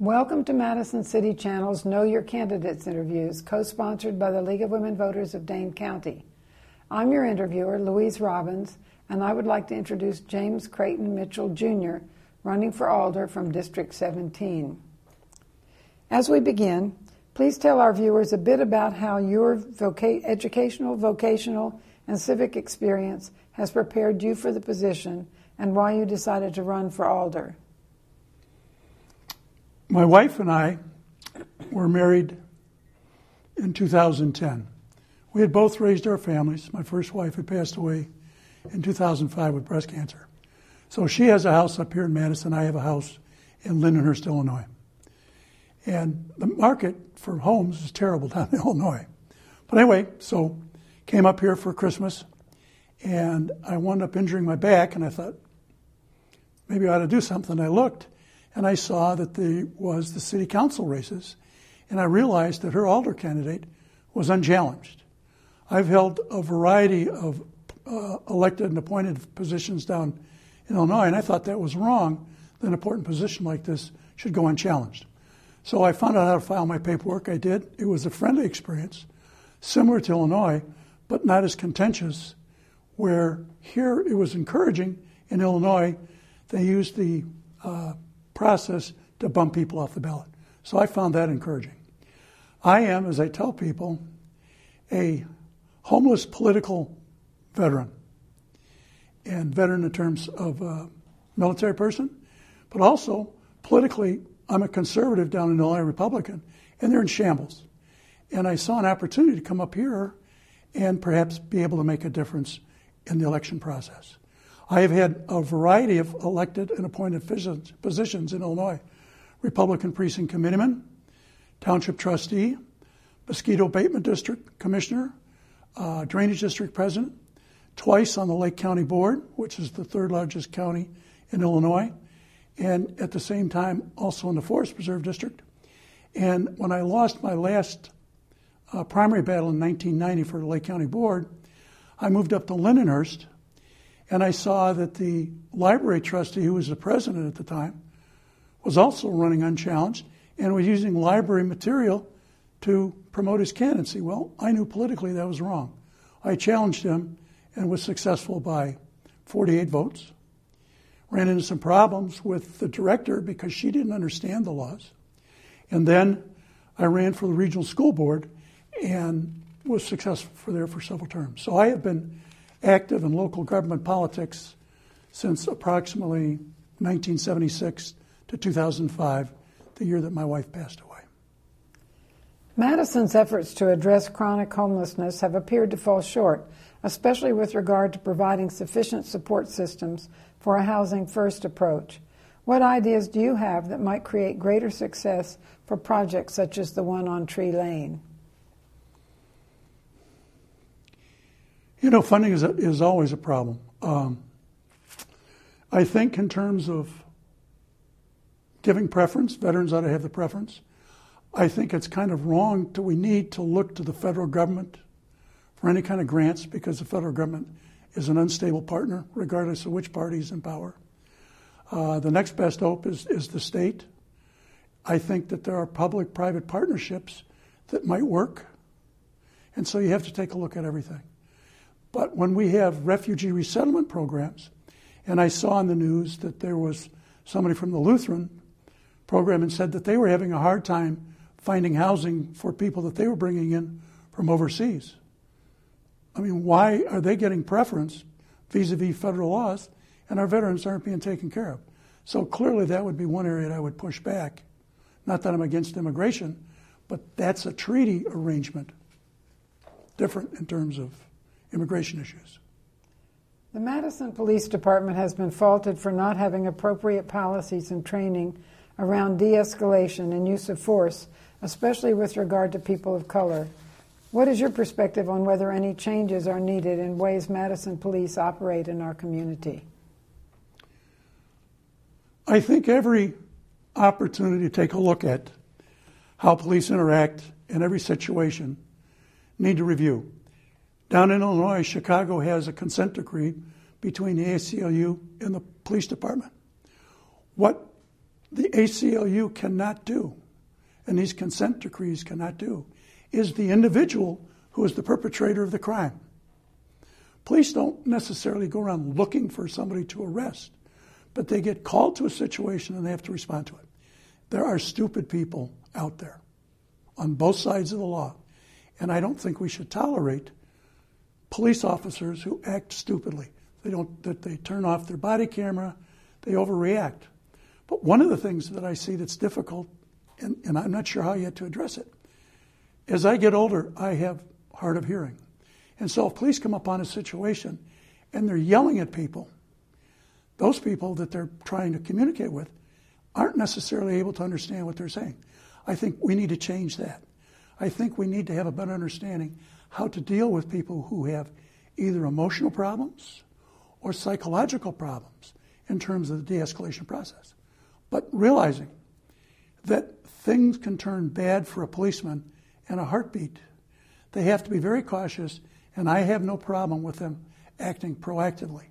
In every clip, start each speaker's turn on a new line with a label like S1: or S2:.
S1: Welcome to Madison City Channel's Know Your Candidates interviews, co sponsored by the League of Women Voters of Dane County. I'm your interviewer, Louise Robbins, and I would like to introduce James Creighton Mitchell Jr., running for Alder from District 17. As we begin, please tell our viewers a bit about how your educational, vocational, and civic experience has prepared you for the position and why you decided to run for Alder.
S2: My wife and I were married in 2010. We had both raised our families. My first wife had passed away in 2005 with breast cancer. So she has a house up here in Madison. I have a house in Lindenhurst, Illinois. And the market for homes is terrible down in Illinois. But anyway, so came up here for Christmas and I wound up injuring my back and I thought maybe I ought to do something. I looked and I saw that there was the city council races, and I realized that her alder candidate was unchallenged. I've held a variety of uh, elected and appointed positions down in Illinois, and I thought that was wrong. That an important position like this should go unchallenged. So I found out how to file my paperwork. I did. It was a friendly experience, similar to Illinois, but not as contentious. Where here it was encouraging in Illinois, they used the uh, process to bump people off the ballot. So I found that encouraging. I am, as I tell people, a homeless political veteran. And veteran in terms of a military person, but also politically, I'm a conservative down in Illinois Republican, and they're in shambles. And I saw an opportunity to come up here and perhaps be able to make a difference in the election process. I have had a variety of elected and appointed positions in Illinois Republican Precinct Committeeman, Township Trustee, Mosquito Abatement District Commissioner, uh, Drainage District President, twice on the Lake County Board, which is the third largest county in Illinois, and at the same time also in the Forest Preserve District. And when I lost my last uh, primary battle in 1990 for the Lake County Board, I moved up to Lindenhurst and I saw that the library trustee, who was the president at the time, was also running unchallenged and was using library material to promote his candidacy. Well, I knew politically that was wrong. I challenged him and was successful by 48 votes. Ran into some problems with the director because she didn't understand the laws. And then I ran for the regional school board and was successful for there for several terms. So I have been active in local government politics since approximately 1976 to 2005, the year that my wife passed away.
S1: Madison's efforts to address chronic homelessness have appeared to fall short, especially with regard to providing sufficient support systems for a housing first approach. What ideas do you have that might create greater success for projects such as the one on Tree Lane?
S2: You know, funding is, a, is always a problem. Um, I think, in terms of giving preference, veterans ought to have the preference. I think it's kind of wrong to we need to look to the federal government for any kind of grants because the federal government is an unstable partner, regardless of which party is in power. Uh, the next best hope is, is the state. I think that there are public private partnerships that might work. And so you have to take a look at everything. But when we have refugee resettlement programs, and I saw in the news that there was somebody from the Lutheran program and said that they were having a hard time finding housing for people that they were bringing in from overseas. I mean, why are they getting preference vis a vis federal laws and our veterans aren't being taken care of? So clearly, that would be one area that I would push back. Not that I'm against immigration, but that's a treaty arrangement, different in terms of immigration issues.
S1: The Madison Police Department has been faulted for not having appropriate policies and training around de escalation and use of force, especially with regard to people of color. What is your perspective on whether any changes are needed in ways Madison police operate in our community?
S2: I think every opportunity to take a look at how police interact in every situation need to review. Down in Illinois, Chicago has a consent decree between the ACLU and the police department. What the ACLU cannot do, and these consent decrees cannot do, is the individual who is the perpetrator of the crime. Police don't necessarily go around looking for somebody to arrest, but they get called to a situation and they have to respond to it. There are stupid people out there on both sides of the law, and I don't think we should tolerate police officers who act stupidly. They don't that they turn off their body camera, they overreact. But one of the things that I see that's difficult, and, and I'm not sure how yet to address it, as I get older, I have hard of hearing. And so if police come upon a situation and they're yelling at people, those people that they're trying to communicate with aren't necessarily able to understand what they're saying. I think we need to change that. I think we need to have a better understanding how to deal with people who have either emotional problems or psychological problems in terms of the de escalation process. But realizing that things can turn bad for a policeman in a heartbeat, they have to be very cautious, and I have no problem with them acting proactively.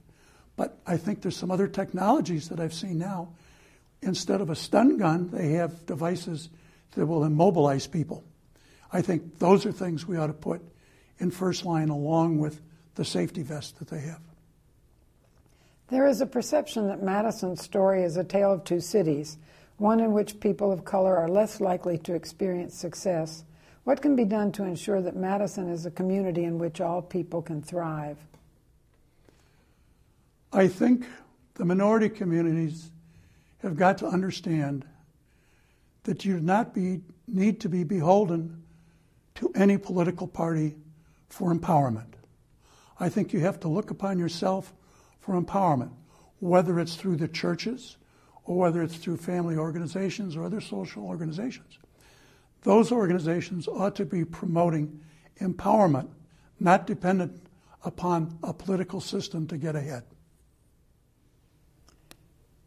S2: But I think there's some other technologies that I've seen now. Instead of a stun gun, they have devices that will immobilize people. I think those are things we ought to put in first line along with the safety vest that they have.
S1: There is a perception that Madison's story is a tale of two cities, one in which people of color are less likely to experience success. What can be done to ensure that Madison is a community in which all people can thrive?
S2: I think the minority communities have got to understand that you do not be, need to be beholden to any political party for empowerment. I think you have to look upon yourself for empowerment, whether it's through the churches or whether it's through family organizations or other social organizations. Those organizations ought to be promoting empowerment, not dependent upon a political system to get ahead.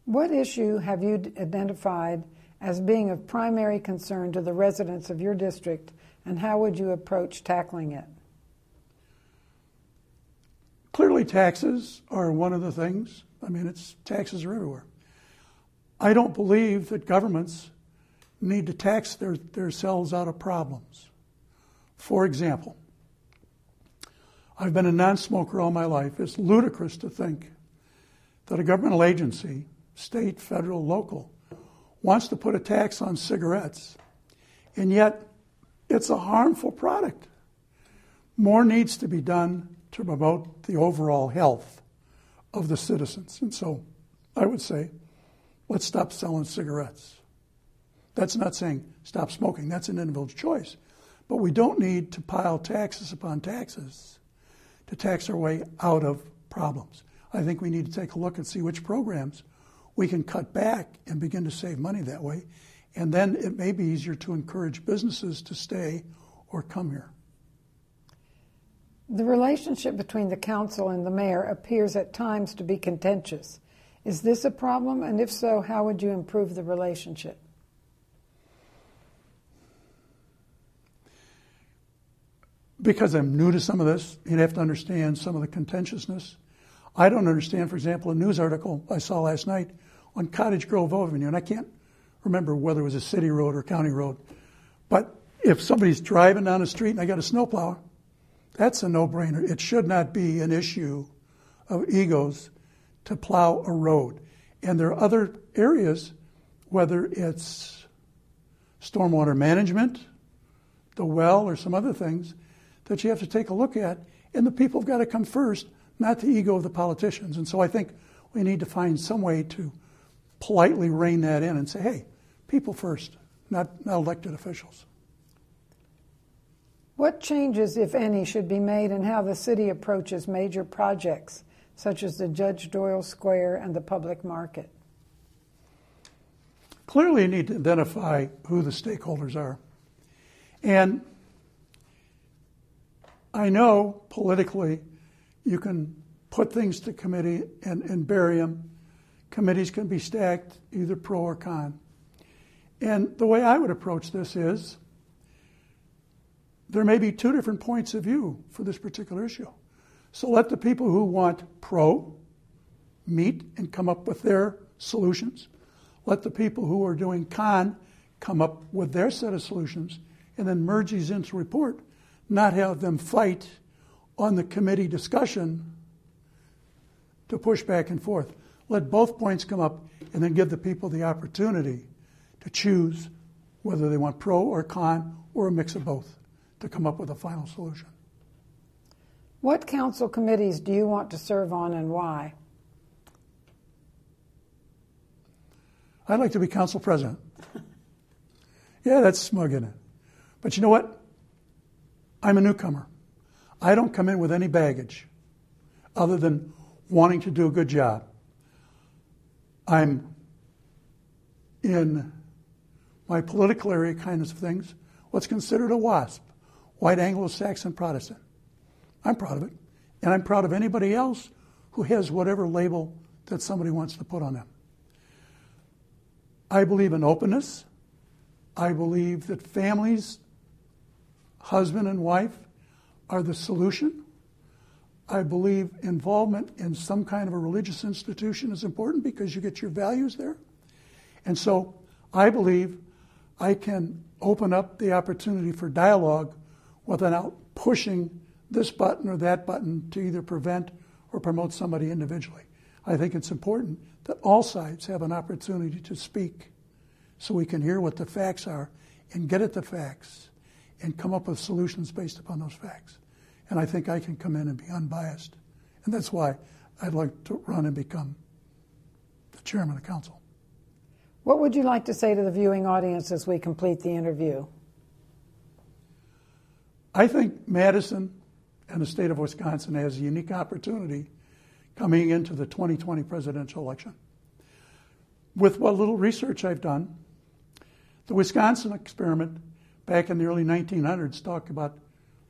S1: What issue have you identified as being of primary concern to the residents of your district, and how would you approach tackling it?
S2: Clearly, taxes are one of the things. I mean, it's taxes are everywhere. I don't believe that governments need to tax their, themselves out of problems. For example, I've been a non smoker all my life. It's ludicrous to think that a governmental agency, state, federal, local, wants to put a tax on cigarettes, and yet it's a harmful product. More needs to be done to promote the overall health of the citizens. And so I would say, let's stop selling cigarettes. That's not saying stop smoking, that's an individual choice. But we don't need to pile taxes upon taxes to tax our way out of problems. I think we need to take a look and see which programs we can cut back and begin to save money that way. And then it may be easier to encourage businesses to stay or come here.
S1: The relationship between the council and the mayor appears at times to be contentious. Is this a problem? And if so, how would you improve the relationship?
S2: Because I'm new to some of this, you'd have to understand some of the contentiousness. I don't understand, for example, a news article I saw last night on Cottage Grove Avenue, and I can't remember whether it was a city road or county road. But if somebody's driving down the street and I got a snowplow, that's a no brainer. It should not be an issue of egos to plow a road. And there are other areas, whether it's stormwater management, the well, or some other things, that you have to take a look at. And the people have got to come first, not the ego of the politicians. And so I think we need to find some way to politely rein that in and say, hey, people first, not, not elected officials.
S1: What changes, if any, should be made in how the city approaches major projects such as the Judge Doyle Square and the public market?
S2: Clearly, you need to identify who the stakeholders are. And I know politically you can put things to committee and, and bury them. Committees can be stacked either pro or con. And the way I would approach this is there may be two different points of view for this particular issue. So let the people who want pro meet and come up with their solutions. Let the people who are doing con come up with their set of solutions and then merge these into a report, not have them fight on the committee discussion to push back and forth. Let both points come up and then give the people the opportunity to choose whether they want pro or con or a mix of both to come up with a final solution.
S1: What council committees do you want to serve on and why?
S2: I'd like to be council president. yeah, that's smug, isn't it? But you know what? I'm a newcomer. I don't come in with any baggage other than wanting to do a good job. I'm in my political area kinds of things, what's considered a WASP, white Anglo Saxon Protestant. I'm proud of it. And I'm proud of anybody else who has whatever label that somebody wants to put on them. I believe in openness. I believe that families, husband and wife, are the solution. I believe involvement in some kind of a religious institution is important because you get your values there. And so I believe I can open up the opportunity for dialogue without pushing this button or that button to either prevent or promote somebody individually. I think it's important that all sides have an opportunity to speak so we can hear what the facts are and get at the facts and come up with solutions based upon those facts. And I think I can come in and be unbiased. And that's why I'd like to run and become the chairman of the council.
S1: What would you like to say to the viewing audience as we complete the interview?
S2: I think Madison and the state of Wisconsin has a unique opportunity coming into the 2020 presidential election. With what little research I've done, the Wisconsin experiment back in the early 1900s talked about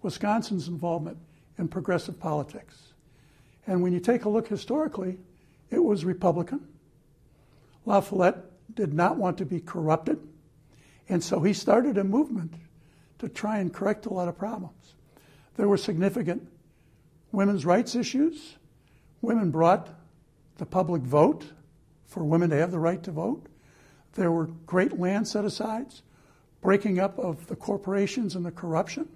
S2: Wisconsin's involvement in progressive politics. And when you take a look historically, it was Republican. La Follette did not want to be corrupted, and so he started a movement to try and correct a lot of problems. There were significant women's rights issues. Women brought the public vote for women to have the right to vote. There were great land set asides, breaking up of the corporations and the corruption.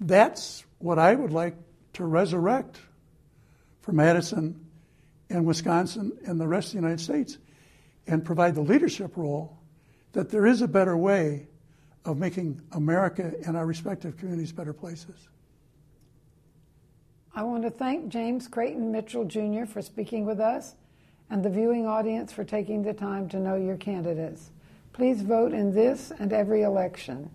S2: That's what I would like to resurrect for Madison and Wisconsin and the rest of the United States and provide the leadership role that there is a better way of making America and our respective communities better places.
S1: I want to thank James Creighton Mitchell Jr. for speaking with us and the viewing audience for taking the time to know your candidates. Please vote in this and every election.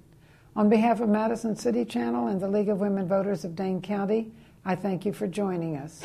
S1: On behalf of Madison City Channel and the League of Women Voters of Dane County, I thank you for joining us.